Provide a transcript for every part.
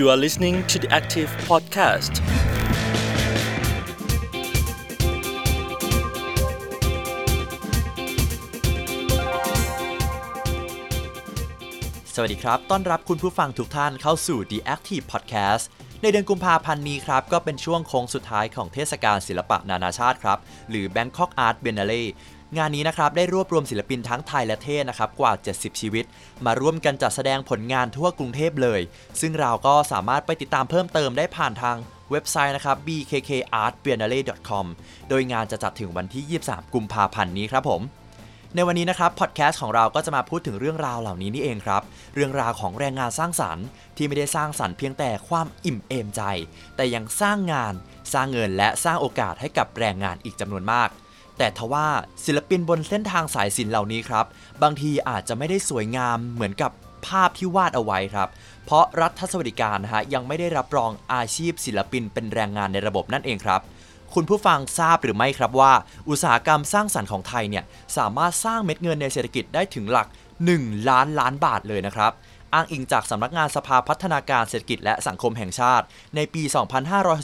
You are listening to the Active Podcast. สวัสดีครับ ต้อนรับคุณผู้ฟังทุกท่านเข้าสู่ The Active Podcast ในเดือนกุมภาพันธ์นี้ครับ ก็เป็นช่วงโค้งสุดท้ายของเทศกาลศิลปะนานาชาติครับ หรือ Bangkok Art Biennale งานนี้นะครับได้รวบรวมศิลปินทั้งไทยและเทศนะครับกว่า 70 ชีวิต มาร่วมกันจัดแสดงผลงานทั่วกรุงเทพเลย ซึ่งเราก็สามารถไปติดตามเพิ่มเติมได้ผ่านทางเว็บไซต์นะครับ bkkartbiennale.com โดยงานจะจัดถึงวันที่ 23 กุมภาพันธ์นี้ครับผมในวันนี้นะครับพอดแคสต์ของเราก็จะมาพูดถึงเรื่องราวเหล่านี้นี่เองครับ เรื่องราวของแรงงานสร้างสรรค์ ที่ไม่ได้สร้างสรรค์เพียงแต่ความอิ่มเอมใจ แต่ยังสร้างงาน สร้างเงินและสร้างโอกาสให้กับแรงงานอีกจำนวนมาก แต่ทว่าศิลปินบนเส้นทางสายศิลป์เหล่านี้ครับ บางทีอาจจะไม่ได้สวยงามเหมือนกับภาพที่วาดเอาไว้ครับ เพราะรัฐสวัสดิการนะฮะยังไม่ได้รับรองอาชีพศิลปินเป็นแรงงานในระบบนั่นเองครับ คุณผู้ฟังทราบหรือไม่ครับว่า อุตสาหกรรมสร้างสรรค์ของไทยเนี่ยสามารถสร้างเม็ดเงินในเศรษฐกิจได้ถึงหลัก 1 ล้านล้านบาทเลยนะครับอ้างอิงจากสำนักงานสภาพัฒนาการเศรษฐกิจและสังคมแห่งชาติ ในปี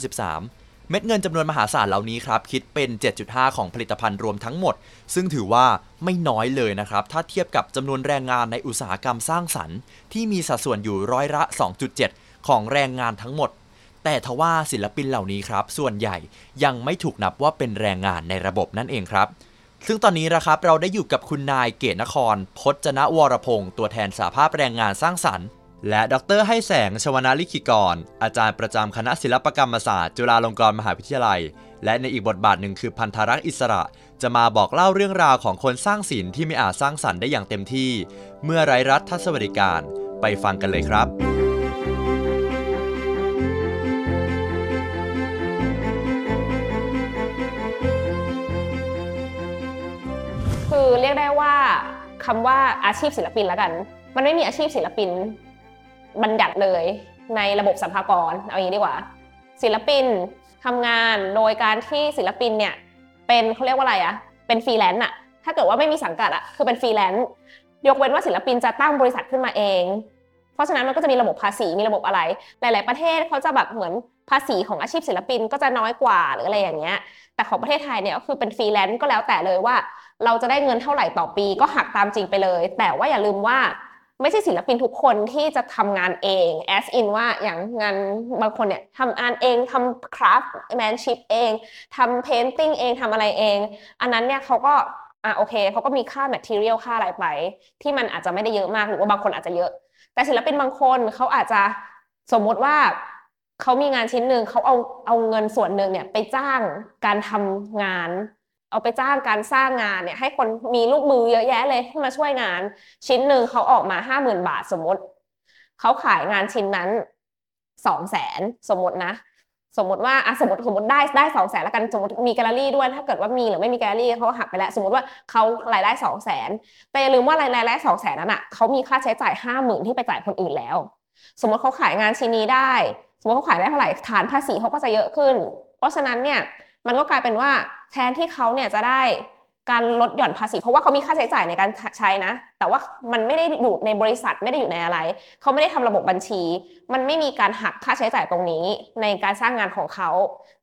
2563 เม็ดเงินจำนวนมหาศาลเหล่านี้ครับคิดเป็น 7.5 ของผลิตภัณฑ์รวมทั้งหมด ซึ่งถือว่าไม่น้อยเลยนะครับ ถ้าเทียบกับจำนวนแรงงานในอุตสาหกรรมสร้างสรรค์ ที่มีสัดส่วนอยู่ร้อยละ 2.7 ของแรงงานทั้งหมด แต่ทว่าศิลปินเหล่านี้ครับ ส่วนใหญ่ยังไม่ถูกนับว่าเป็นแรงงานในระบบนั่นเองครับ ซึ่งตอนนี้นะครับเราได้อยู่กับคุณนายเกตนคร พจนวรพงศ์ตัวแทนสาภาพแรงงานสร้างสรรค์ และดรให้แสงชวนาลิขิกร อาจารย์ประจำคณะศิลปกรรมศาสตร์จุฬาลงกรณ์มหาวิทยาลัย และในอีกบทบาทหนึ่งคือพันธรักษ์อิสระ จะมาบอกเล่าเรื่องราวของคนสร้างศิลป์ที่ไม่อาจสร้างสรรค์ได้อย่างเต็มที่ เมื่อไร้รัฐสวัสดิการไปฟังกันเลยครับคือเรียกได้ว่าคำว่าอาชีพศิลปินแล้วกัน มันไม่มีอาชีพศิลปิน บัญญัติเลยในระบบสรรพากรเอาอย่างนี้ดีกว่า ศิลปินทำงานโดยการที่ศิลปินเนี่ยเป็นเขาเรียกว่าอะไรอะเป็นฟรีแลนซ์อะถ้าเกิดว่าไม่มีสังกัดอะคือเป็นฟรีแลนซ์ยกเว้นว่าศิลปินจะตั้งบริษัทขึ้นมาเอง เพราะฉะนั้นมันก็จะมีระบบภาษีมีระบบอะไร หลาย ๆ ประเทศเขาจะแบบเหมือนภาษีของอาชีพศิลปินก็จะน้อยกว่าหรืออะไรอย่างเงี้ย แต่ของประเทศไทยเนี่ยก็คือเป็นฟรีแลนซ์ก็แล้วแต่เลยว่า เราจะได้เงินเท่าไหร่ต่อปีก็หักตามจริงไปเลย แต่ว่าอย่าลืมว่า ไม่ใช่ศิลปินทุกคนที่จะทำงานเอง as in ว่าอย่างงานบางคนเนี่ยทำงานเองทำ craft manship เองทำ painting เองทำอะไรเอง อันนั้นเนี่ยเขาก็อะโอเคเขาก็มีค่า material ค่าอะไรไป ที่มันอาจจะไม่ได้เยอะมากหรือว่าบางคนอาจจะเยอะ แต่ศิลปินบางคนเขาอาจจะสมมติว่าเขามีงานชิ้นหนึ่งเขาเอาเอาเงินส่วนหนึ่งเนี่ยไปจ้างการทำงาน เอาไปจ้างการสร้างงานเนี่ยให้คนมีลูกมือเยอะแยะเลยที่มาช่วยงาน ชิ้นหนึ่งเขาออกมาห้าหมื่นบาทสมมติเขาขายงานชิ้นนั้นสองแสนสมมตินะ สมมติว่าอะสมมติสมมติได้ได้สองแสนแล้วกันสมมติมีแกลเลอรี่ด้วยถ้าเกิดว่ามีหรือไม่มีแกลเลอรี่เขาก็หักไปแล้ว สมมติว่าเขารายได้สองแสนแต่อย่าลืมว่ารายได้สองแสนนั้นอะเขามีค่าใช้จ่ายห้าหมื่นที่ไปจ่ายคนอื่นแล้ว สมมติเขาขายงานชิ้นนี้ได้ สมมติเขาขายได้เท่าไหร่ฐานภาษีเขาก็จะเยอะขึ้น เพราะฉะนั้นเนี่ย มันก็กลายเป็นว่าแทนที่เขาเนี่ยจะได้การลดหย่อนภาษี เพราะว่าเขามีค่าใช้จ่ายในการใช้นะ แต่ว่ามันไม่ได้อยู่ในบริษัทไม่ได้อยู่ในอะไร เขาไม่ได้ทำระบบบัญชี มันไม่มีการหักค่าใช้จ่ายตรงนี้ ในการสร้างงานของเขา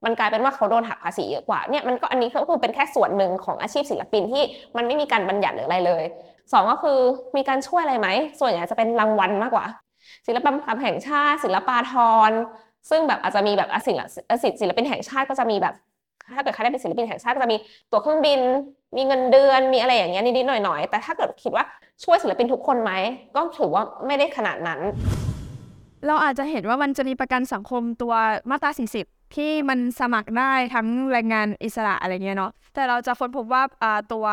มันกลายเป็นว่าเขาโดนหักภาษีเยอะกว่าเนี่ยมันก็อันนี้ก็คือเป็นแค่ส่วนหนึ่งของอาชีพศิลปินที่มันไม่มีการบัญญัติหรืออะไรเลยสองก็คือมีการช่วยอะไรไหมส่วนใหญ่จะเป็นรางวัลมากกว่า ศิลปกรรมแห่งชาติ ศิลปาธรซึ่งแบบอาจจะมีแบบศิลป์ศิลปินแห่งชาติก็จะมีแบบ ถ้าเกิดใครได้เป็นศิลปินแห่งชาติก็จะมีตั๋วเครื่องบิน มีเงินเดือนมีอะไรอย่างเงี้ยนิดๆหน่อยๆ แต่ถ้าเกิดคิดว่าช่วยศิลปินทุกคนไหมก็ถือว่าไม่ได้ขนาดนั้น เราอาจจะเห็นว่ามันจะมีประกันสังคมตัวมาตรา 40 ที่มันสมัครได้ทั้งแรงงานอิสระอะไรเงี้ยเนาะแต่เราจะค้นพบว่าตัว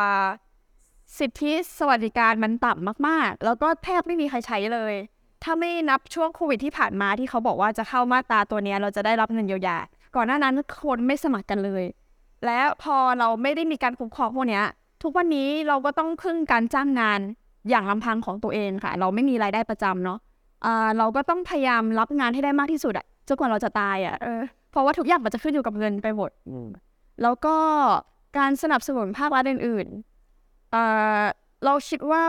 สิทธิสวัสดิการมันต่ำมากๆ แล้วก็แทบไม่มีใครใช้เลย ถ้าไม่นับช่วงโควิดที่ผ่านมาที่เขาบอกว่าจะเข้ามาตราตัวเนี้ยเราจะได้รับเงินเยียวยา ก่อนหน้านั้นคนไม่สมัครกันเลย และพอเราไม่ได้มีการคุ้มครองพวกเนี้ยทุกวันนี้เราก็ต้องพึ่งการจ้างงานอย่างลำพังของตัวเองค่ะ เราไม่มีรายได้ประจำเนาะอ่าเราก็ต้องพยายามรับงานให้ได้มากที่สุดอะจนกว่าเราจะตายอะเออเพราะว่าทุกอย่างมันจะขึ้นอยู่กับเงินไปหมดแล้วก็การสนับสนุนภาครัฐอื่นๆเอ่อเราคิดว่า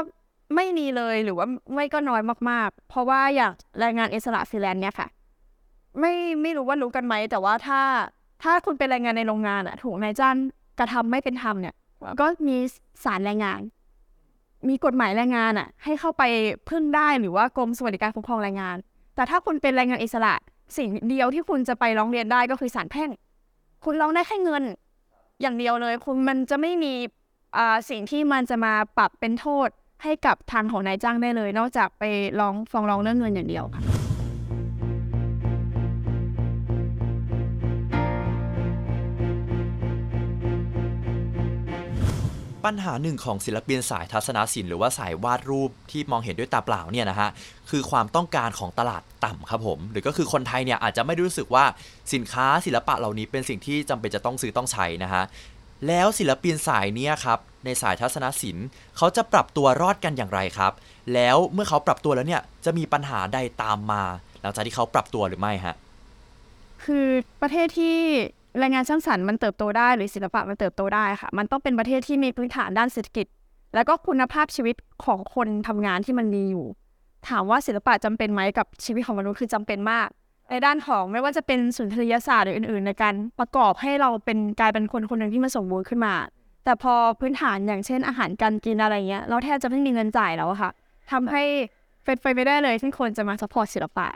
ไม่มีเลยหรือว่าไม่ก็น้อยมากๆ เพราะว่าอย่างแรงงานอิสระฟรีแลนซ์เนี่ยค่ะ ไม่ไม่รู้ว่ารู้กันไหม แต่ว่าถ้าถ้าคุณเป็นแรงงานในโรงงานอะถูกนายจ้างกระทำไม่เป็นธรรมเนี่ย ก็มีศาลแรงงาน มีกฎหมายแรงงานอะให้เข้าไปพึ่งได้หรือว่ากรมสวัสดิการคุ้มครองแรงงาน แต่ถ้าคุณเป็นแรงงานอิสระ สิ่งเดียวที่คุณจะไปร้องเรียนได้ก็คือศาลแพ่ง คุณร้องได้แค่เงิน อย่างเดียวเลย คุณมันจะไม่มีอ่าสิ่งที่มันจะมาปรับเป็นโทษให้กับทางของนายจ้างได้เลย นอกจากไปร้องฟ้องร้องเรื่องเงินอย่างเดียวค่ะ ปัญหาหนึ่งของศิลปินสายทัศนศิลป์หรือว่าสายวาดรูปที่มองเห็นด้วยตาเปล่าเนี่ยนะฮะคือความต้องการของตลาดต่ำครับผม หรือก็คือคนไทยเนี่ยอาจจะไม่รู้สึกว่าสินค้าศิลปะเหล่านี้เป็นสิ่งที่จำเป็นจะต้องซื้อต้องใช้นะฮะแล้วศิลปินสายเนี้ยครับในสายทัศนศิลป์เขาจะปรับตัวรอดกันอย่างไรครับ แล้วเมื่อเขาปรับตัวแล้วเนี่ยจะมีปัญหาใดตามมา หลังจากที่เขาปรับตัวหรือไม่ฮะคือประเทศที่ แรงงานสร้างสรรค์มันเติบโตได้หรือศิลปะมันเติบโตได้ค่ะ มันต้องเป็นประเทศที่มีพื้นฐานด้านเศรษฐกิจ แล้วก็คุณภาพชีวิตของคนทำงานที่มันมีอยู่ ถามว่าศิลปะจำเป็นไหมกับชีวิตของมนุษย์คือจำเป็นมาก ในด้านของไม่ว่าจะเป็นสุนทรียศาสตร์หรืออื่น ๆ ในการประกอบให้เราเป็นกลายเป็นคนคนหนึ่งที่มันสมบูรณ์ขึ้นมา แต่พอพื้นฐานอย่างเช่น อาหารการกินอะไรเงี้ยเราแทบจะไม่มีเงินจ่ายแล้วค่ะทำให้เป็นไปไม่ได้เลยที่คนจะมาสปอร์ตศิลปะ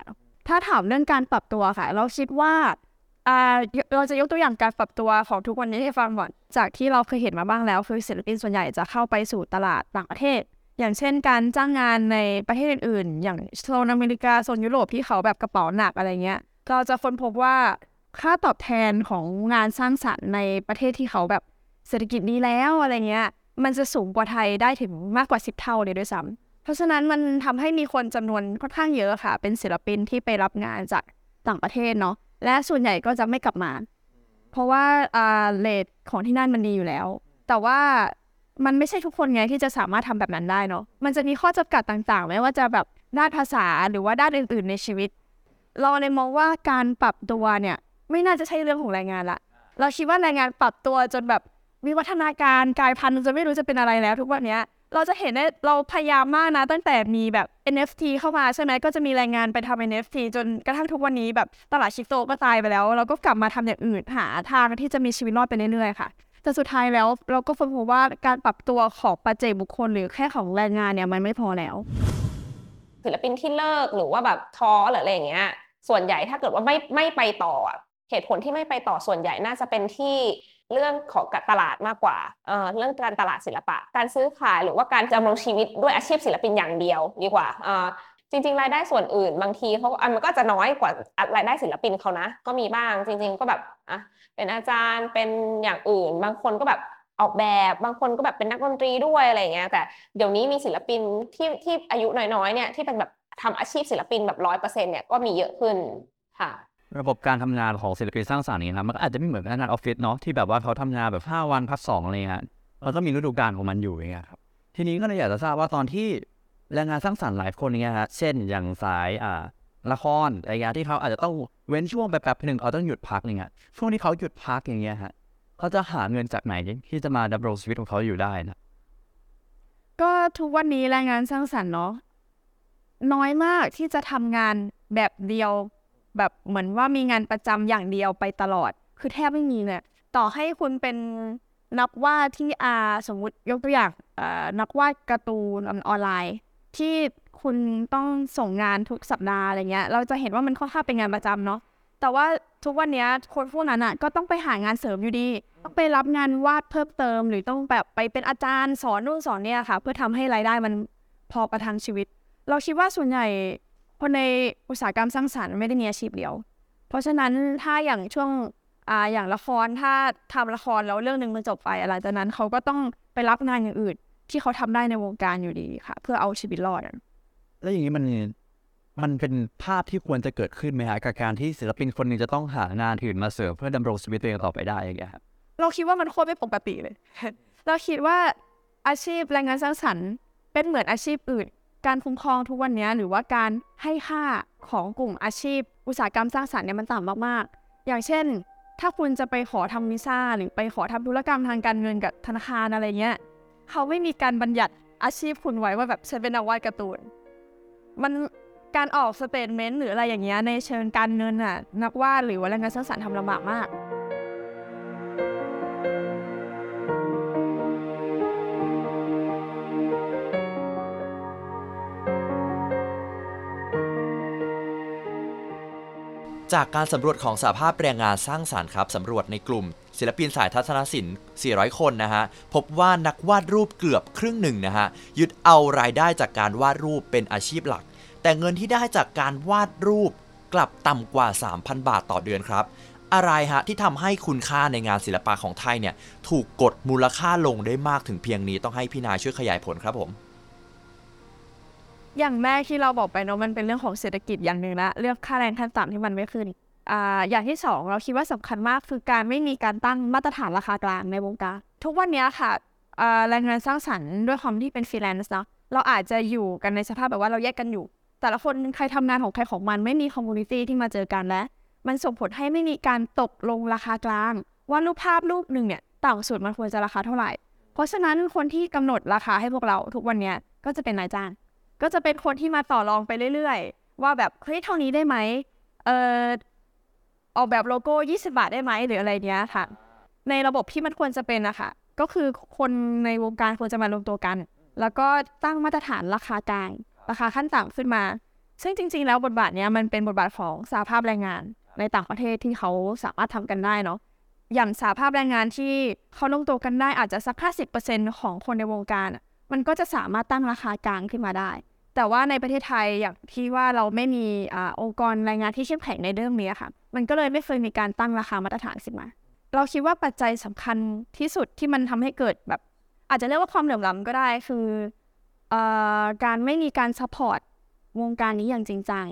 ถ้าถามเรื่องการปรับตัวค่ะ เราคิดว่า อ่าเราจะยกตัวอย่างการปรับตัวของทุกวันนี้ให้ฟังก่อนจากที่เราเคยเห็นมาบ้างแล้ว คือศิลปินส่วนใหญ่จะเข้าไปสู่ตลาดต่างประเทศ อย่างเช่นการจ้างงานในประเทศอื่น ๆ อย่างโซนอเมริกาโซนยุโรปที่เขาแบบกระเป๋าหนักอะไรเงี้ยเราจะค้นพบว่าค่าตอบแทนของงานสร้างสรรค์ในประเทศที่เขาแบบเศรษฐกิจดีแล้วอะไรเงี้ย มันจะสูงกว่าไทยได้ถึงมากกว่า 10 เท่าเลยด้วยซ้ำเพราะฉะนั้นมันทำให้มีคนจำนวนค่อนข้างเยอะค่ะ เป็นศิลปินที่ไปรับงานจากต่างประเทศเนาะ และส่วนใหญ่ก็จะไม่กลับมา เพราะว่าอ่าเลทของที่นั่นมันดีอยู่แล้ว แต่ว่ามันไม่ใช่ทุกคนไงที่จะสามารถทำแบบนั้นได้เนาะ มันจะมีข้อจำกัดต่างๆ ไม่ว่าจะแบบด้านภาษาหรือว่าด้านอื่น ๆ ในชีวิต เราเลยมองว่าการปรับตัวเนี่ย ไม่น่าจะใช่เรื่องของแรงงานละ เราคิดว่าแรงงานปรับตัวจนแบบวิวัฒนาการกลายพันธุ์จนไม่รู้จะเป็นอะไรแล้ว ทุกวันเนี้ยเราจะเห็นได้เราพยายามมากนะตั้งแต่มีแบบ NFT เข้ามาใช่ไหมก็จะมีแรงงานไปทำ NFT จนกระทั่งทุกวันนี้แบบตลาดคริปโตก็ตายไปแล้ว เราก็กลับมาทำอย่างอื่นหาทางที่จะมีชีวิตรอดไปเรื่อยๆค่ะ แต่สุดท้ายแล้วเราก็ค้นพบว่าการปรับตัวของปัจเจกบุคคล หรือแค่ของแรงงานเนี่ยมันไม่พอแล้วศิลปินที่เลิกหรือว่าแบบท้อหรืออะไรอย่างเงี้ย ส่วนใหญ่ถ้าเกิดว่าไม่ไม่ไปต่อเหตุผลที่ไม่ไปต่อส่วนใหญ่น่าจะเป็นที่ เรื่องของการตลาดมากกว่าเอ่อเรื่องการตลาดศิลปะ การซื้อขายหรือว่าการดำรงชีวิตด้วยอาชีพศิลปินอย่างเดียวดีกว่าเอ่อจริงๆ รายได้ส่วนอื่น บางทีเขาอันมันก็จะน้อยกว่ารายได้ศิลปินเขานะ ก็มีบ้างจริง ๆ ก็แบบอะเป็นอาจารย์เป็นอย่างอื่น บางคนก็แบบออกแบบบางคนก็แบบเป็นนักดนตรีด้วยอะไรเงี้ยแต่เดี๋ยวนี้มีศิลปินที่ที่อายุน้อยๆเนี่ยที่เป็นแบบทำอาชีพศิลปินแบบร้อยเปอร์เซ็นต์เนี่ยก็มีเยอะขึ้นค่ะ ระบบการทำงานของศิลปินสร้างสรรค์นี้ครับมันอาจจะไม่เหมือนพนักงานออฟฟิศเนาะที่แบบว่าเขาทำงานแบบ5วันพักสองอะไรเงี้ยเราต้องมีฤดูกาลของมันอยู่อย่างเงี้ยครับทีนี้ก็เลยอยากจะทราบว่าตอนที่แรงงานสร้างสรรค์หลายคนเงี้ยฮะเช่นอย่างสายอ่าละครอะไรเงี้ยที่เขาอาจจะต้องเว้นช่วงไปแป๊บหนึ่งเขาต้องหยุดพักอย่างเงี้ยช่วงที่เขาหยุดพักอย่างเงี้ยฮะเขาจะหาเงินจากไหนที่จะมาดำรงชีวิตของเขาอยู่ได้นะก็ทุกวันนี้แรงงานสร้างสรรค์เนาะน้อยมากที่จะทำงานแบบเดียว แบบเหมือนว่ามีงานประจำอย่างเดียวไปตลอด คือแทบไม่มีเลยต่อให้คุณเป็นนักวาดที่อาสมมติยกตัวอย่างนักวาดการ์ตูนออนไลน์ ที่คุณต้องส่งงานทุกสัปดาห์อะไรเงี้ย เราจะเห็นว่ามันค่อนข้างเป็นงานประจำเนาะแต่ว่าทุกวันนี้คนพวกนั้นอะก็ต้องไปหางานเสริมอยู่ดี ต้องไปรับงานวาดเพิ่มเติม หรือต้องแบบไปเป็นอาจารย์สอนนู่นสอนเนี่ยค่ะ เพื่อทำให้รายได้มันพอประทังชีวิต เราคิดว่าส่วนใหญ่ คนในอุตสาหกรรมสร้างสรรค์ไม่ได้มีอาชีพเดียว เพราะฉะนั้นถ้าอย่างช่วงอ่าอย่างละครถ้าทำละครแล้วเรื่องหนึ่งมันจบไปอะไรจากนั้นเขาก็ต้องไปรับงานอย่างอื่น ที่เขาทำได้ในวงการอยู่ดีค่ะ เพื่อเอาชีวิตรอดอะแล้วอย่างนี้มันมันเป็นภาพที่ควรจะเกิดขึ้นไหมฮะกับการที่ศิลปินคนหนึ่งจะต้องหางานอื่นมาเสริมเพื่อดำรงชีวิตตัวเองต่อไปได้อย่างเงี้ยครับเราคิดว่ามันโคตรไม่ปกติเลย เราคิดว่าอาชีพแรงงานสร้างสรรค์เป็นเหมือนอาชีพอื่น การคุ้มครองทุกวันนี้หรือว่าการให้ค่าของกลุ่มอาชีพ อุตสาหกรรมสร้างสรรค์เนี่ยมันต่ำมากๆ อย่างเช่น ถ้าคุณจะไปขอทำวีซ่าหรือไปขอทำธุรกรรมทางการเงินกับธนาคารอะไรเงี้ยเขาไม่มีการบัญญัติอาชีพคุณไว้ว่าแบบฉันเป็นนักวาดการ์ตูน มันการออก statement หรืออะไรอย่างเงี้ยในเชิงการเงินอะนักวาดหรือว่าแรงงานสร้างสรรค์ทำลำบากมาก จากการสำรวจของสหภาพแรงงานสร้างสารรค์ครับสำรวจในกลุ่ม ศิลปินสายทัศนศิลป์ 400 คนนะฮะ พบว่านักวาดรูปเกือบครึ่งหนึ่งนะฮะ ยึดเอารายได้จากการวาดรูปเป็นอาชีพหลัก แต่เงินที่ได้จากการวาดรูปกลับต่ำกว่า 3,000 บาทต่อเดือนครับ อะไรฮะที่ทำให้คุณค่าในงานศิลปะของไทยเนี่ย ถูกกดมูลค่าลงได้มากถึงเพียงนี้ต้องให้พี่นายช่วยขยายผลครับผม อย่างแรกที่เราบอกไปเนาะมันเป็นเรื่องของเศรษฐกิจอย่างหนึ่งละเรื่องค่าแรงขั้นต่ำที่มันไม่ขึ้นอ่าอย่างที่สองเราคิดว่าสำคัญมากคือการไม่มีการตั้งมาตรฐานราคากลางในวงการทุกวันนี้ค่ะอ่าแรงงานสร้างสรรค์ด้วยความที่เป็นฟรีแลนซ์เนาะเราอาจจะอยู่กันในสภาพแบบว่าเราแยกกันอยู่ แต่ละคนใครทำงานของใครของมันไม่มี community ที่มาเจอกันและ มันส่งผลให้ไม่มีการตกลงราคากลาง ว่ารูปภาพรูปหนึ่งเนี่ยต่างสุดมันควรจะราคาเท่าไหร่ เพราะฉะนั้นคนที่กำหนดราคาให้พวกเราทุกวันนี้ก็จะเป็นนายจ้าง ก็จะเป็นคนที่มาต่อรองไปเรื่อยๆ ว่าแบบเฮ้ยเท่านี้ได้ไหมเออออกแบบโลโก้ 20 บาทได้ไหมหรืออะไรเนี้ยค่ะ ในระบบที่มันควรจะเป็นนะคะก็คือคนในวงการควรจะมารวมตัวกัน แล้วก็ตั้งมาตรฐานราคากลางราคาขั้นต่ำขึ้นมา ซึ่งจริง ๆ แล้วบทบาทเนี้ยมันเป็นบทบาทของสาภาพแรงงาน ในต่างประเทศที่เขาสามารถทำกันได้เนาะอย่างสหภาพแรงงานที่เขารวมตัวกันได้อาจจะสัก 50%ของคนในวงการ มันก็จะสามารถตั้งราคากลางขึ้นมาได้ แต่ว่าในประเทศไทยอย่างที่ว่าเราไม่มีอ่าองค์กรแรงงานที่เข้มแข็งในเรื่องนี้ค่ะ มันก็เลยไม่เคยมีการตั้งราคามาตรฐานขึ้นมา เราคิดว่าปัจจัยสำคัญที่สุดที่มันทำให้เกิดแบบ อาจจะเรียกว่าความเหลื่อมล้ำก็ได้คือเออการไม่มีการ support วงการนี้อย่างจริงจัง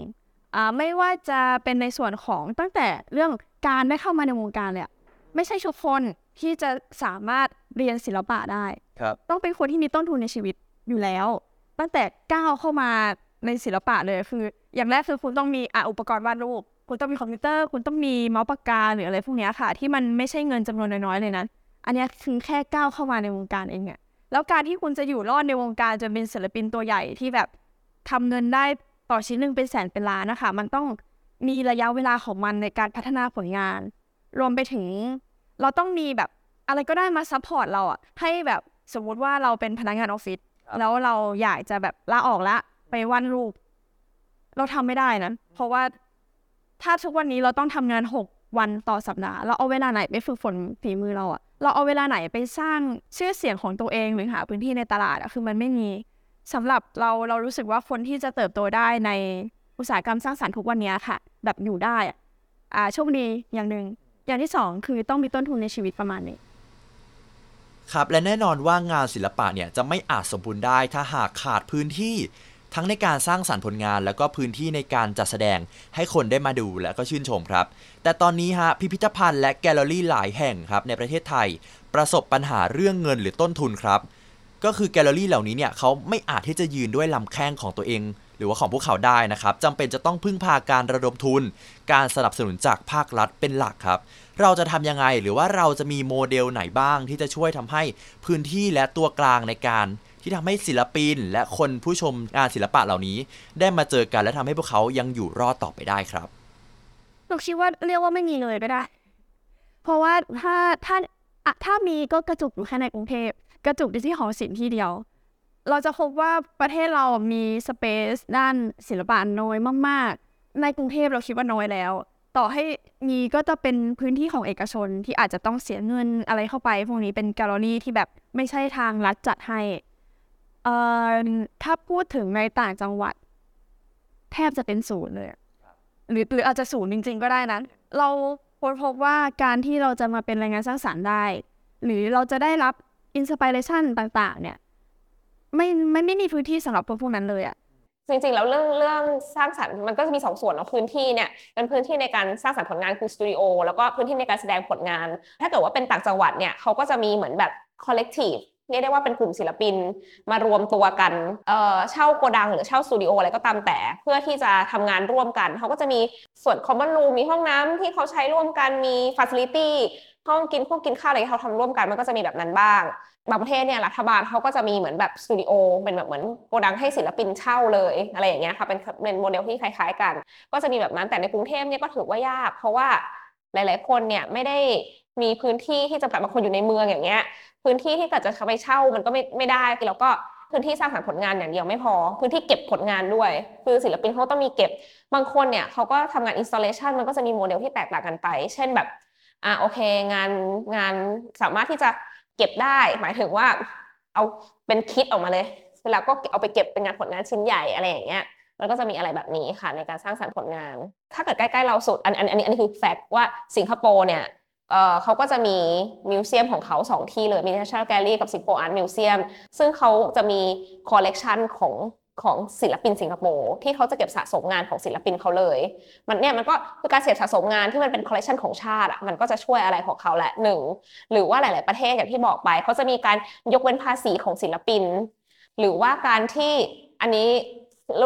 อ่าไม่ว่าจะเป็นในส่วนของตั้งแต่เรื่องการได้เข้ามาในวงการเลยอะไม่ใช่ทุกคนที่จะสามารถเรียนศิลปะได้ครับต้องเป็นคนที่มีต้นทุนในชีวิตอยู่แล้ว ตั้งแต่ก้าวเข้ามาในศิลปะเลยคือ อย่างแรกคือคุณต้องมีอะอุปกรณ์วาดรูป คุณต้องมีคอมพิวเตอร์ คุณต้องมีเมาส์ปากกาหรืออะไรพวกนี้ค่ะ ที่มันไม่ใช่เงินจำนวนน้อยๆเลยนะอันนี้คือแค่ก้าวเข้ามาในวงการเองอะแล้วการที่คุณจะอยู่รอดในวงการจนเป็นศิลปินตัวใหญ่ที่แบบทำเงินได้ต่อชิ้นหนึ่งเป็นแสนเป็นล้านนะคะ มันต้องมีระยะเวลาของมันในการพัฒนาผลงาน รวมไปถึง เราต้องมีแบบอะไรก็ได้มา support เราอะให้แบบสมมติว่าเราเป็นพนักงานออฟฟิศ แล้วเราอยากจะแบบลาออกละ ไปวาดรูป เราทำไม่ได้นะเพราะว่าถ้าทุกวันนี้เราต้องทำงานหกวันต่อสัปดาห์ เราเอาเวลาไหนไปฝึกฝนฝีมือเราอะเราเอาเวลาไหนไปสร้างชื่อเสียงของตัวเองหรือหาพื้นที่ในตลาดอะคือมันไม่มีสำหรับเราเรารู้สึกว่าคนที่จะเติบโตได้ในอุตสาหกรรมสร้างสรรค์ทุกวันนี้ค่ะ แบบอยู่ได้อะอ่าโชคดีอย่างหนึ่งอย่างที่สองคือต้องมีต้นทุนในชีวิตประมาณนี้ ครับและแน่นอนว่างานศิลปะเนี่ยจะไม่อาจสมบูรณ์ได้ถ้าหากขาดพื้นที่ ทั้งในการสร้างสรรค์ผลงาน แล้วก็พื้นที่ในการจัดแสดงให้คนได้มาดูและก็ชื่นชมครับ แต่ตอนนี้ฮะพิพิธภัณฑ์และแกลเลอรี่หลายแห่งครับในประเทศไทย ประสบปัญหาเรื่องเงินหรือต้นทุนครับ ก็คือแกลเลอรี่เหล่านี้เนี่ยเขาไม่อาจที่จะยืนด้วยลำแข้งของตัวเองหรือว่าของพวกเขาได้นะครับจำเป็นจะต้องพึ่งพาการระดมทุน การสนับสนุนจากภาครัฐเป็นหลักครับ เราจะทำยังไงหรือว่าเราจะมีโมเดลไหนบ้างที่จะช่วยทำให้พื้นที่และตัวกลางในการที่ทำให้ศิลปินและคนผู้ชมงานศิลปะเหล่านี้ ได้มาเจอกันและทำให้พวกเขายังอยู่รอดต่อไปได้ครับหนูคิดว่าเรียกว่าไม่มีเลยก็ได้ เพราะว่าถ้าถ้าอะถ้ามีก็กระจุกอยู่แค่ในกรุงเทพกระจุกอยู่ที่หอศิลป์ที่เดียว เราจะพบว่าประเทศเรามีสเปซด้านศิลปะน้อยมาก ๆ ในกรุงเทพเราคิดว่าน้อยแล้ว ต่อให้มีก็จะเป็นพื้นที่ของเอกชนที่อาจจะต้องเสียเงินอะไรเข้าไป พวกนี้เป็นแกลเลอรี่ที่แบบไม่ใช่ทางรัฐจัดให้เอ่อถ้าพูดถึงในต่างจังหวัด แทบจะเป็นศูนย์เลย หรือหรืออาจจะศูนย์จริง ๆ ก็ได้นะ เราค้นพบว่าการที่เราจะมาเป็นแรงงานสร้างสรรค์ได้ หรือเราจะได้รับ inspiration ต่าง ๆ เนี่ย ไม่ไม่ไม่มีพื้นที่สำหรับคนพวกนั้นเลยอะ จริงๆ แล้วเรื่องเรื่องสร้างสรรค์มันก็จะมีสองส่วนเนาะพื้นที่เนี่ยเป็นพื้นที่ในการสร้างสรรค์ผลงานคือสตูดิโอแล้วก็พื้นที่ในการแสดงผลงาน ถ้าเกิดว่าเป็นต่างจังหวัดเนี่ยเขาก็จะมีเหมือนแบบ collective เรียกได้ว่าเป็นกลุ่มศิลปินมารวมตัวกันเอ่อเช่าโกดังหรือเช่าสตูดิโออะไรก็ตามแต่ เพื่อที่จะทำงานร่วมกัน เขาก็จะมีส่วน common room มีห้องน้ำที่เขาใช้ร่วมกันมี facility ห้องกินพวกกินข้าวอะไรที่เขาทำร่วมกันมันก็จะมีแบบนั้นบ้าง บางประเทศเนี่ยรัฐบาลเขาก็จะมีเหมือนแบบสตูดิโอเป็นแบบเหมือนโกดังให้ศิลปินเช่าเลยอะไรอย่างเงี้ยค่ะเป็นเป็นโมเดลที่คล้าย ๆ กัน ก็จะมีแบบนั้นแต่ในกรุงเทพเนี่ยก็ถือว่ายาก เพราะว่าหลาย ๆ คนเนี่ยไม่ได้มีพื้นที่ที่จะแบบบางคนอยู่ในเมืองอย่างเงี้ย พื้นที่ที่เกิดจะไปเช่ามันก็ไม่ไม่ได้แล้วก็พื้นที่สร้างสรรค์ผลงานอย่างเดียวไม่พอ พื้นที่เก็บผลงานด้วย คือศิลปินเขาต้องมีเก็บบางคนเนี่ยเขาก็ทำงานอินสตาเลชันมันก็จะมีโมเดลที่แตกต่างกันไป เช่นแบบอ่าโอเค งานงานสามารถที่จะ เก็บได้ หมายถึงว่า เอาเป็นคิดออกมาเลยเวลาก็เอาไปเก็บเป็นงานผลงานชิ้นใหญ่อะไรอย่างเงี้ยมันก็จะมีอะไรแบบนี้ค่ะในการสร้างสรรค์ผลงาน ถ้าเกิดใกล้ๆเราสุดอันอันอันนี้อันนี้คือแฟกต์ว่าสิงคโปร์เนี่ยเอ่อเขาก็จะมี museum ของเขาสองที่เลยมี National Gallery กับ Singapore Art Museum ซึ่งเขาจะมีคอลเลกชันของ ของศิลปินสิงคโปร์ที่เขาจะเก็บสะสมงานของศิลปินเขาเลย มันเนี่ยมันก็คือการเก็บสะสมงานที่มันเป็นคอลเลกชันของชาติอะมันก็จะช่วยอะไรของเขาแหละหนึ่งหรือว่าหลาย ๆประเทศอย่างที่บอกไปเขาจะมีการยกเว้นภาษีของศิลปิน หรือว่าการที่อันนี้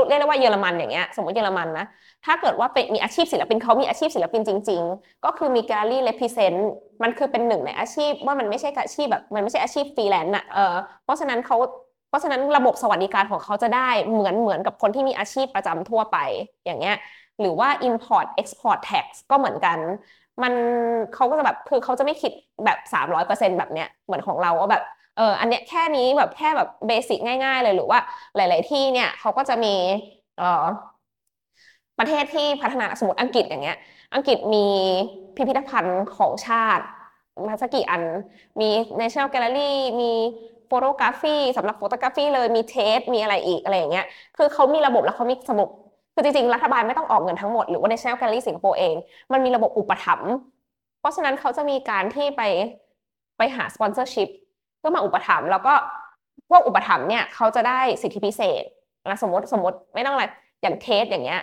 เรียกได้ว่าเยอรมันอย่างเงี้ยสมมติเยอรมันนะถ้าเกิดว่าเป็นมีอาชีพศิลปินเขามีอาชีพศิลปินจริง ๆ ก็คือมี gallery represent มันคือเป็นหนึ่งในอาชีพว่ามันไม่ใช่อาชีพแบบมันไม่ใช่อาชีพฟรีแลนซ์อะเออเพเพราะฉะนั้นเขา ราะฉะนั้นระบบสวัสดิการของเขาจะได้เหมือนเหมือนกับคนที่มีอาชีพประจำทั่วไปอย่างเงี้ยหรือว่า import export tax ก็เหมือนกัน มันเขาก็จะแบบคือเขาจะไม่คิดแบบสามร้อยเปอร์เซ็นแบบเนี้ยเหมือนของเราว่าแบบเอออันเนี้ยแค่นี้แบบแค่แบบ basic ง่าย ๆ เลยหรือว่าหลาย ๆ ที่เนี่ยเขาก็จะมีเออประเทศที่พัฒนาสมมติอังกฤษอย่างเงี้ย อังกฤษมีพิพิธภัณฑ์ของชาติมาสักกี่อัน มี National Gallery มี photography สำหรับ photography เลยมี Tate มีอะไรอีกอะไรอย่างเงี้ยคือเขามีระบบแล้วเขามีสมุดคือจริงๆ รัฐบาลไม่ต้องออกเงินทั้งหมดหรือว่า National Gallery สิงคโปร์เอง มันมีระบบอุปถัมภ์เพราะฉะนั้นเขาจะมีการที่ไปไปหา sponsorship เพื่อมาอุปถัมภ์แล้วก็พวกอุปถัมภ์เนี่ยเขาจะได้สิทธิพิเศษนะสมมติสมมติไม่ต้องอะไรอย่าง Tate อย่างเงี้ย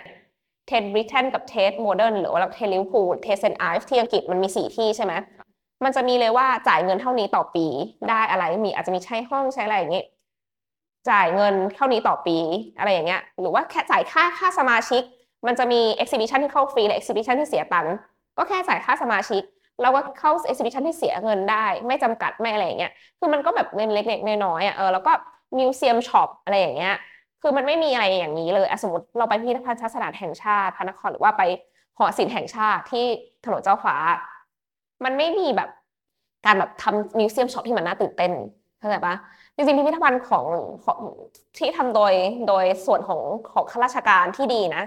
Tate Britain กับ Tate Modern หรือว่า Tate Liverpool Tate St Ives ที่อังกฤษมันมีสี่ที่ใช่ไหม มันจะมีเลยว่าจ่ายเงินเท่านี้ต่อปีได้อะไรมีอาจจะมีใช้ห้องใช้อะไรอย่างงี้ จ่ายเงินเท่านี้ต่อปีอะไรอย่างเงี้ย หรือว่าแค่จ่ายค่าค่าสมาชิก มันจะมี exhibition ที่เข้าฟรีและ exhibition ที่เสียตังค์ก็แค่จ่ายค่าสมาชิกเราก็เข้า exhibition ที่เสียเงินได้ ไม่จำกัดไม่อะไรอย่างเงี้ยคือมันก็แบบเงินเล็กๆน้อยๆอะเออแล้วก็มิวเซียมช็อปอะไรอย่างเงี้ยคือมันไม่มีอะไรอย่างนี้เลยสมมติเราไปพิพิธภัณฑ์ชาติสถานแห่งชาติพระนครหรือว่าไปหอศิลป์แห่งชาติที่ถนนเจ้าฟ้า มันไม่มีแบบการแบบทำมิวเซียมช็อปที่มันน่าตื่นเต้นเข้าใจปะจริงๆพิพิธภัณฑ์ของของที่ทำโดยโดยส่วนของของข้าราชการที่ดีนะ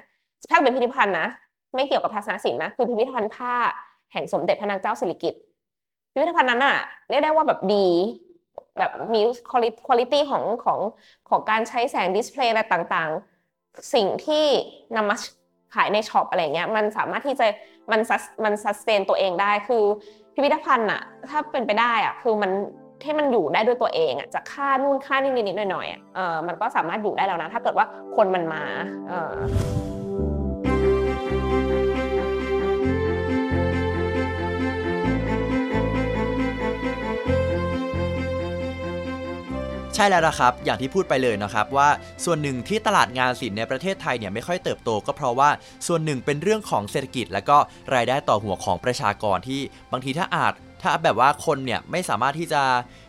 ถ้าเป็นพิพิธภัณฑ์นะไม่เกี่ยวกับทัศนศิลป์นะคือพิพิธภัณฑ์ผ้าแห่งสมเด็จพระนางเจ้าสิริกิติ์พิพิธภัณฑ์นั้นอะเรียกได้ว่าแบบดีแบบมีคุณภาพของของของการใช้แสง display อะไรต่างๆ สิ่งที่นำมาขายใน shop อะไรเงี้ยมันสามารถที่จะ มันมัน sustain ตัวเองได้คือพิพิธภัณฑ์อะถ้าเป็นไปได้อะคือมันให้มันอยู่ได้ด้วยตัวเองอะจะค่านู่นค่านี่นิดๆหน่อยๆอะเออมันก็สามารถอยู่ได้แล้วนะ ถ้าเกิดว่าคนมันมาเออ ใช่แล้วนะครับ อย่างที่พูดไปเลยนะครับว่าส่วนหนึ่งที่ตลาดงานศิลป์ในประเทศไทยเนี่ยไม่ค่อยเติบโตก็เพราะว่าส่วนหนึ่งเป็นเรื่องของเศรษฐกิจ และก็รายได้ต่อหัวของประชากรที่บางทีถ้าอาจถ้าแบบว่าคนเนี่ยไม่สามารถที่จะ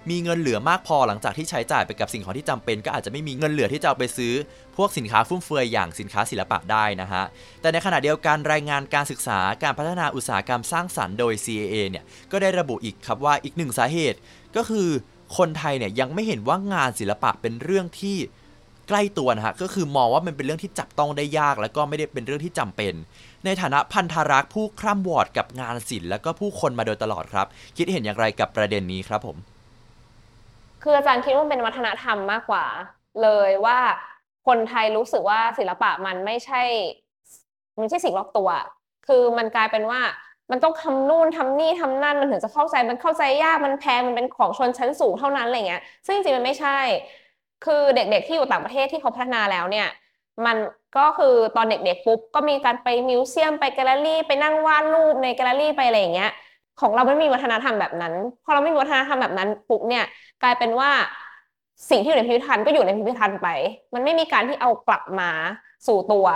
มีเงินเหลือมากพอหลังจากที่ใช้จ่ายไปกับสิ่งของที่จำเป็น ก็อาจจะไม่มีเงินเหลือที่จะเอาไปซื้อ พวกสินค้าฟุ่มเฟือยอย่างสินค้าศิลปะได้นะฮะ แต่ในขณะเดียวกันรายงานการศึกษาการพัฒนาอุตสาหกรรมสร้างสรรค์โดย CAA เนี่ยก็ได้ระบุอีกครับว่าอีกหนึ่งสาเหตุก็คือ คนไทยเนี่ยยังไม่เห็นว่างานศิลปะเป็นเรื่องที่ใกล้ตัวนะฮะก็คือมองว่ามันเป็นเรื่องที่จับต้องได้ยาก แล้วก็ไม่ได้เป็นเรื่องที่จำเป็น ในฐานะพันธรักษ์ผู้คร่ำวอดกับงานศิลป์แล้วก็ผู้คนมาโดยตลอดครับ คิดเห็นอย่างไรกับประเด็นนี้ครับผม คืออาจารย์คิดว่าเป็นวัฒนธรรมมากกว่า เลยว่าคนไทยรู้สึกว่าศิลปะมันไม่ใช่มันไม่ใช่สิ่งรอบตัว คือมันกลายเป็นว่า มันต้องทำนู่นทำนี่ทำนั่นมันถึงจะเข้าใจมันเข้าใจยากมันแพงมันเป็นของชนชั้นสูงเท่านั้นอะไรเงี้ย ซึ่งจริงๆมันไม่ใช่ คือเด็กๆที่อยู่ต่างประเทศที่เขาพัฒนาแล้วเนี่ย มันก็คือตอนเด็กๆปุ๊บก็มีการไป museum ไปแกลเลอรี่ ไปนั่งวาดรูปในแกลเลอรี่ไปอะไรอย่างเงี้ย ของเราไม่มีวัฒนธรรมแบบนั้นพอเราไม่มีวัฒนธรรมแบบนั้นปุ๊บเนี่ยกลายเป็นว่าสิ่งที่อยู่ในพิพิธภัณฑ์ก็อยู่ในพิพิธภัณฑ์ไป มันไม่มีการที่เอากลับมาสู่ตัว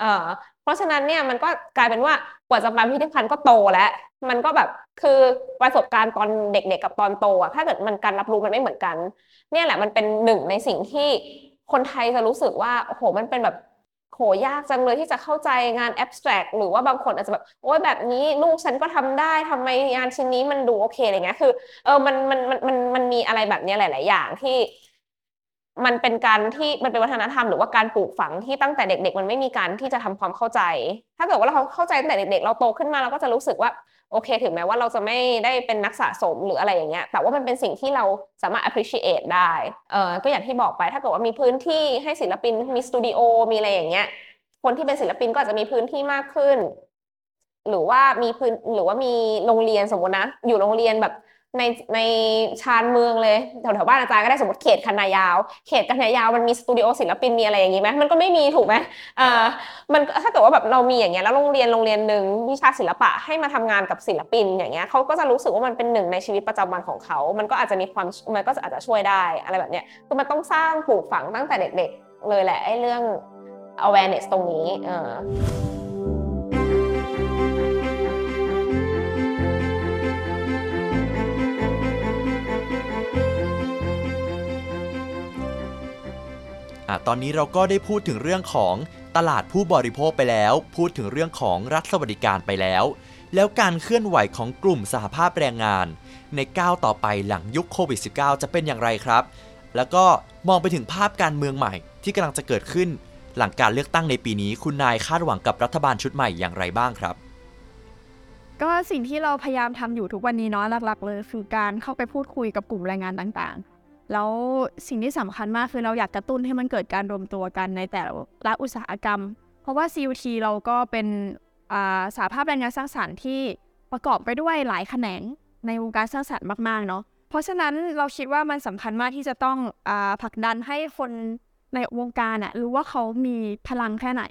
เอ่อ เพราะฉะนั้นเนี่ยมันก็กลายเป็นว่า กว่าจะมาพิพิธภัณฑ์ก็โตแล้ว มันก็แบบคือประสบการณ์ตอนเด็กๆกับตอนโตอะถ้าเกิดมันการรับรู้มันไม่เหมือนกัน เนี่ยแหละมันเป็นหนึ่งในสิ่งที่คนไทยจะรู้สึกว่าโอ้โหมันเป็นแบบโหยากจังเลยที่จะเข้าใจงานแอบสแตรกหรือว่าบางคนอาจจะแบบโอ้ยแบบนี้ลูกฉันก็ทำได้ทำไมงานชิ้นนี้มันดูโอเคอะไรเงี้ยคือเออมันมันมันมันมันมีอะไรแบบนี้หลาย ๆ อย่างที่ มันเป็นการที่มันเป็นวัฒนธรรมหรือว่าการปลูกฝังที่ตั้งแต่เด็ก ๆ มันไม่มีการที่จะทำความเข้าใจ ถ้าเกิดว่าเราเข้าใจตั้งแต่เด็ก ๆ เราโตขึ้นมาเราก็จะรู้สึกว่าโอเค ถึงแม้ว่าเราจะไม่ได้เป็นนักสะสมหรืออะไรอย่างเงี้ย แต่ว่ามันเป็นสิ่งที่เราสามารถ appreciate ได้เออก็อย่างที่บอกไปถ้าเกิดว่ามีพื้นที่ให้ศิลปินมีสตูดิโอมีอะไรอย่างเงี้ยคนที่เป็นศิลปินก็อาจจะมีพื้นที่มากขึ้น หรือว่ามีพื้นหรือว่ามีโรงเรียนสมมตินะ อยู่โรงเรียนแบบ ในในชานเมืองเลยแถวแถวบ้านอาจารย์ก็ได้สมมติเขตคันนายาว เขตคันนายาวมันมีสตูดิโอศิลปินมีอะไรอย่างงี้ไหมมันก็ไม่มีถูกไหมเออมันถ้าเกิดว่าแบบเรามีอย่างเงี้ยแล้วโรงเรียนโรงเรียนหนึ่งวิชาศิลปะให้มาทำงานกับศิลปิน อย่างเงี้ยเขาก็จะรู้สึกว่ามันเป็นหนึ่งในชีวิตประจำวันของเขา มันก็อาจจะมีความมันก็อาจจะช่วยได้อะไรแบบเนี้ยคือมันต้องสร้างปลูกฝังตั้งแต่เด็ก ๆ เลยแหละไอ้เรื่อง awareness ตรงนี้เออ ตอนนี้เราก็ได้พูดถึงเรื่องของตลาดผู้บริโภคไปแล้ว พูดถึงเรื่องของรัฐสวัสดิการไปแล้ว แล้วการเคลื่อนไหวของกลุ่มสหภาพแรงงาน ในก้าวต่อไปหลังยุคโควิด -19 จะเป็นอย่างไรครับ แล้วก็มองไปถึงภาพการเมืองใหม่ ที่กำลังจะเกิดขึ้น หลังการเลือกตั้งในปีนี้ คุณนายคาดหวังกับรัฐบาลชุดใหม่อย่างไรบ้างครับก็สิ่งที่เราพยายามทำอยู่ทุกวันนี้เนาะหลัก ๆ เลยคือการเข้าไปพูดคุยกับกลุ่มแรงงานต่างๆ แล้วสิ่งที่สำคัญมากคือเราอยากกระตุ้นให้มันเกิดการรวมตัวกันในแต่ละอุตสาหกรรม เพราะว่า CUT เราก็เป็นาสาภาพแรงงานสร้างสรรค์ที่ประกอบไปด้วยหลายแขนงในวงการสร้างสรรค์มากๆเนาะเพราะฉะนั้นเราคิดว่ามันสำคัญมากที่จะต้องอผลักดันให้คนในวงการอะรู้ว่าเขามีพลังแค่ไหน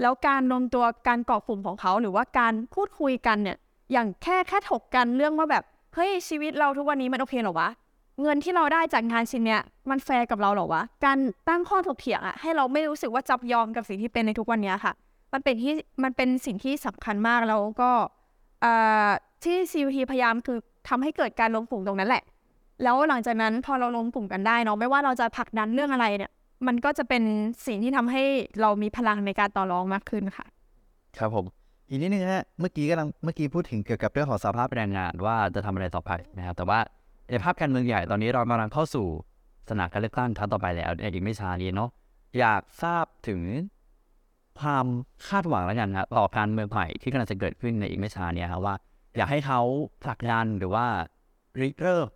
แล้วการรวมตัวการเกาะกลุ่มของเขาหรือว่าการพูดคุยกันเนี่ยอย่างแค่แค่ถกกันเรื่องว่าแบบเฮ้ยชีวิตเราทุกวันนี้มันโอเคหรอวะ เงินที่เราได้จากงานชิ้นเนี้ยมันแฟร์กับเราเหรอวะ การตั้งข้อถกเถียงอะให้เราไม่รู้สึกว่าจำยอมกับสิ่งที่เป็นในทุกวันนี้ค่ะ มันเป็นที่มันเป็นสิ่งที่สำคัญมากแล้วก็อ่าที่ CUT พยายามคือทำให้เกิดการรวมกลุ่มตรงนั้นแหละ แล้วหลังจากนั้นพอเรารวมกลุ่มกันได้เนาะไม่ว่าเราจะผลักดันเรื่องอะไรเนี่ย มันก็จะเป็นสิ่งที่ทำให้เรามีพลังในการต่อรองมากขึ้นค่ะ ครับผมอีกนิดนึงฮะเมื่อกี้กำลังเมื่อกี้พูดถึงเกี่ยวกับเรื่องของสภาพแรงงานว่าจะทำอะไรต่อไปนะครับแต่ว่า ในภาพการเมืองใหญ่ตอนนี้เรากำลังเข้าสู่สนามการเลือกตั้งครั้งต่อไปแล้วในอีกไม่ช้านี้เนาะอยากทราบถึงความคาดหวังแล้วกันครับต่อการเมืองใหม่ที่กำลังจะเกิดขึ้นในอีกไม่ช้านี้ครับว่า อยากให้เขาผลักดันหรือว่าริเริ่ม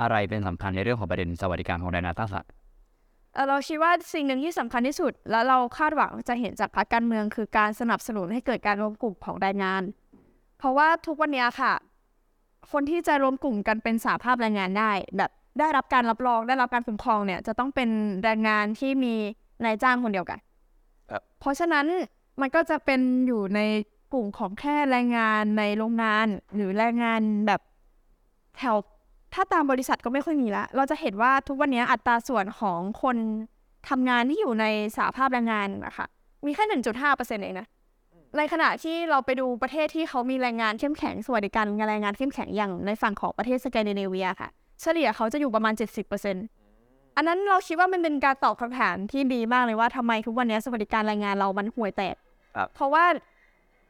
อะไรเป็นสำคัญในเรื่องของประเด็นสวัสดิการของแรงงานตั้งสัตว์เอ่อเราคิดว่าสิ่งหนึ่งที่สำคัญที่สุด แล้วเราคาดหวังจะเห็นจากพรรคการเมือง คือการสนับสนุนให้เกิดการรวมกลุ่มของแรงงาน เพราะว่าทุกวันเนี้ยค่ะ คนที่จะรวมกลุ่มกันเป็นสาภาพแรงงานได้ แบบได้รับการรับรองได้รับการคุ้มครองเนี่ย จะต้องเป็นแรงงานที่มีนายจ้างคนเดียวกันครับเพราะฉะนั้นมันก็จะเป็นอยู่ในกลุ่มของแค่แรงงานในโรงงานหรือแรงงานแบบแถวถ้าตามบริษัทก็ไม่ค่อยมีละ เราจะเห็นว่าทุกวันนี้อัตราส่วนของคนทำงานที่อยู่ในสาภาพแรงงานนะคะมีแค่หนึ่งจุดห้าเปอร์เซ็นต์เองนะ ในขณะที่เราไปดูประเทศที่เขามีแรงงานเข้มแข็งสวัสดิการแรงงานเข้มแข็งอย่างในฝั่งของประเทศสแกนดิเนเวียค่ะ เฉลี่ยเขาจะอยู่ประมาณ 70%อันนั้นเราคิดว่ามันเป็นการตอบคำถามที่ดีมากเลยว่าทำไมทุกวันนี้สวัสดิการแรงงานเรามันห่วยแตกครับเพราะว่า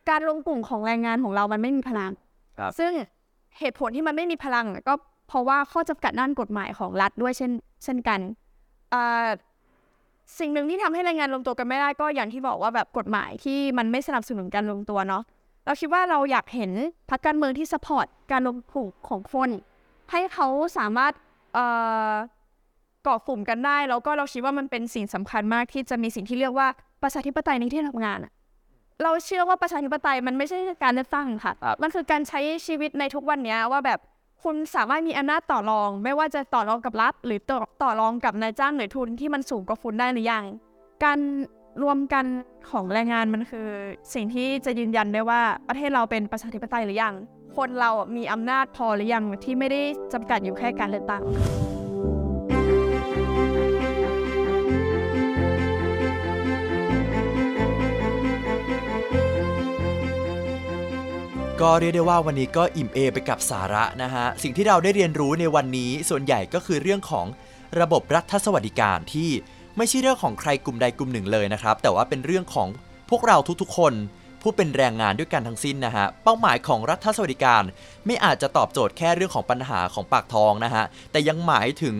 การรวมกลุ่มของแรงงานของเรามันไม่มีพลังครับซึ่งเหตุผลที่มันไม่มีพลังอะก็เพราะว่าข้อจำกัดด้านกฎหมายของรัฐด้วยเช่น เช่นกันอ่า สิ่งหนึ่งที่ทำให้แรงงานรวมตัวกันไม่ได้ก็อย่างที่บอกว่าแบบกฎหมายที่มันไม่สนับสนุนการรวมตัวเนาะเราคิดว่าเราอยากเห็นพรรคการเมืองที่สปอร์ตการรวมกลุ่มของคนให้เขาสามารถเอ่อเกาะกลุ่มกันได้ แล้วก็เราคิดว่ามันเป็นสิ่งสำคัญมากที่จะมีสิ่งที่เรียกว่าประชาธิปไตยในที่ทำงานอะเราเชื่อว่าประชาธิปไตยมันไม่ใช่การเลือกตั้งค่ะครับมันคือการใช้ชีวิตในทุกวันเนี้ยว่าแบบ คุณสามารถมีอำนาจต่อรอง ไม่ว่าจะต่อรองกับรัฐ หรือต่อต่อรองกับนายจ้างหรือทุนที่มันสูงกว่าคุณได้หรือยัง การรวมกันของแรงงานมันคือ สิ่งที่จะยืนยันได้ว่าประเทศเราเป็นประชาธิปไตยหรือยัง คนเรามีอำนาจพอหรือยังที่ไม่ได้จำกัดอยู่แค่การเลือกตั้ง ก็เรียกได้ว่าวันนี้ก็อิ่มเอไปกับสาระนะฮะ สิ่งที่เราได้เรียนรู้ในวันนี้ส่วนใหญ่ก็คือเรื่องของระบบรัฐสวัสดิการที่ไม่ใช่เรื่องของใครกลุ่มใดกลุ่มหนึ่งเลยนะครับ แต่ว่าเป็นเรื่องของพวกเราทุกๆ คน ผู้เป็นแรงงานด้วยกันทั้งสิ้นนะฮะ เป้าหมายของรัฐสวัสดิการ ไม่อาจจะตอบโจทย์แค่เรื่องของปัญหาของปากท้องนะฮะ แต่ยังหมายถึง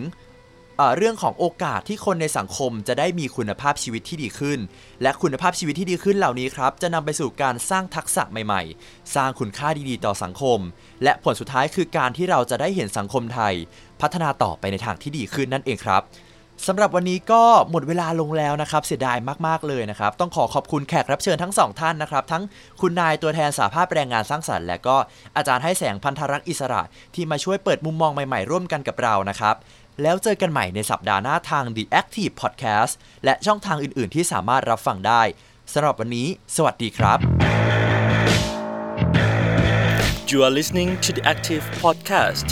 เรื่องของโอกาสที่คนในสังคมจะได้มีคุณภาพชีวิตที่ดีขึ้น และคุณภาพชีวิตที่ดีขึ้นเหล่านี้ครับ จะนำไปสู่การสร้างทักษะใหม่ๆ สร้างคุณค่าดีๆ ต่อสังคม และผลสุดท้ายคือการที่เราจะได้เห็นสังคมไทย พัฒนาต่อไปในทางที่ดีขึ้นนั่นเองครับสำหรับวันนี้ก็หมดเวลาลงแล้วนะครับ เสียดายมาก ๆ เลยนะครับ ต้องขอขอบคุณแขกรับเชิญทั้งสองท่านนะครับ ทั้งคุณนายตัวแทนสาภาพแรงงานสร้างสรรค์ และก็อาจารย์ให้แสงพันธรักษ์อิสระ ที่มาช่วยเปิดมุมมองใหม่ ๆ ร่วมกันกับเรานะครับ แล้วเจอกันใหม่ในสัปดาห์หน้าทาง The Active Podcast และช่องทางอื่นๆ ที่สามารถรับฟังได้สำหรับวันนี้ สวัสดีครับ You are listening to the Active Podcast.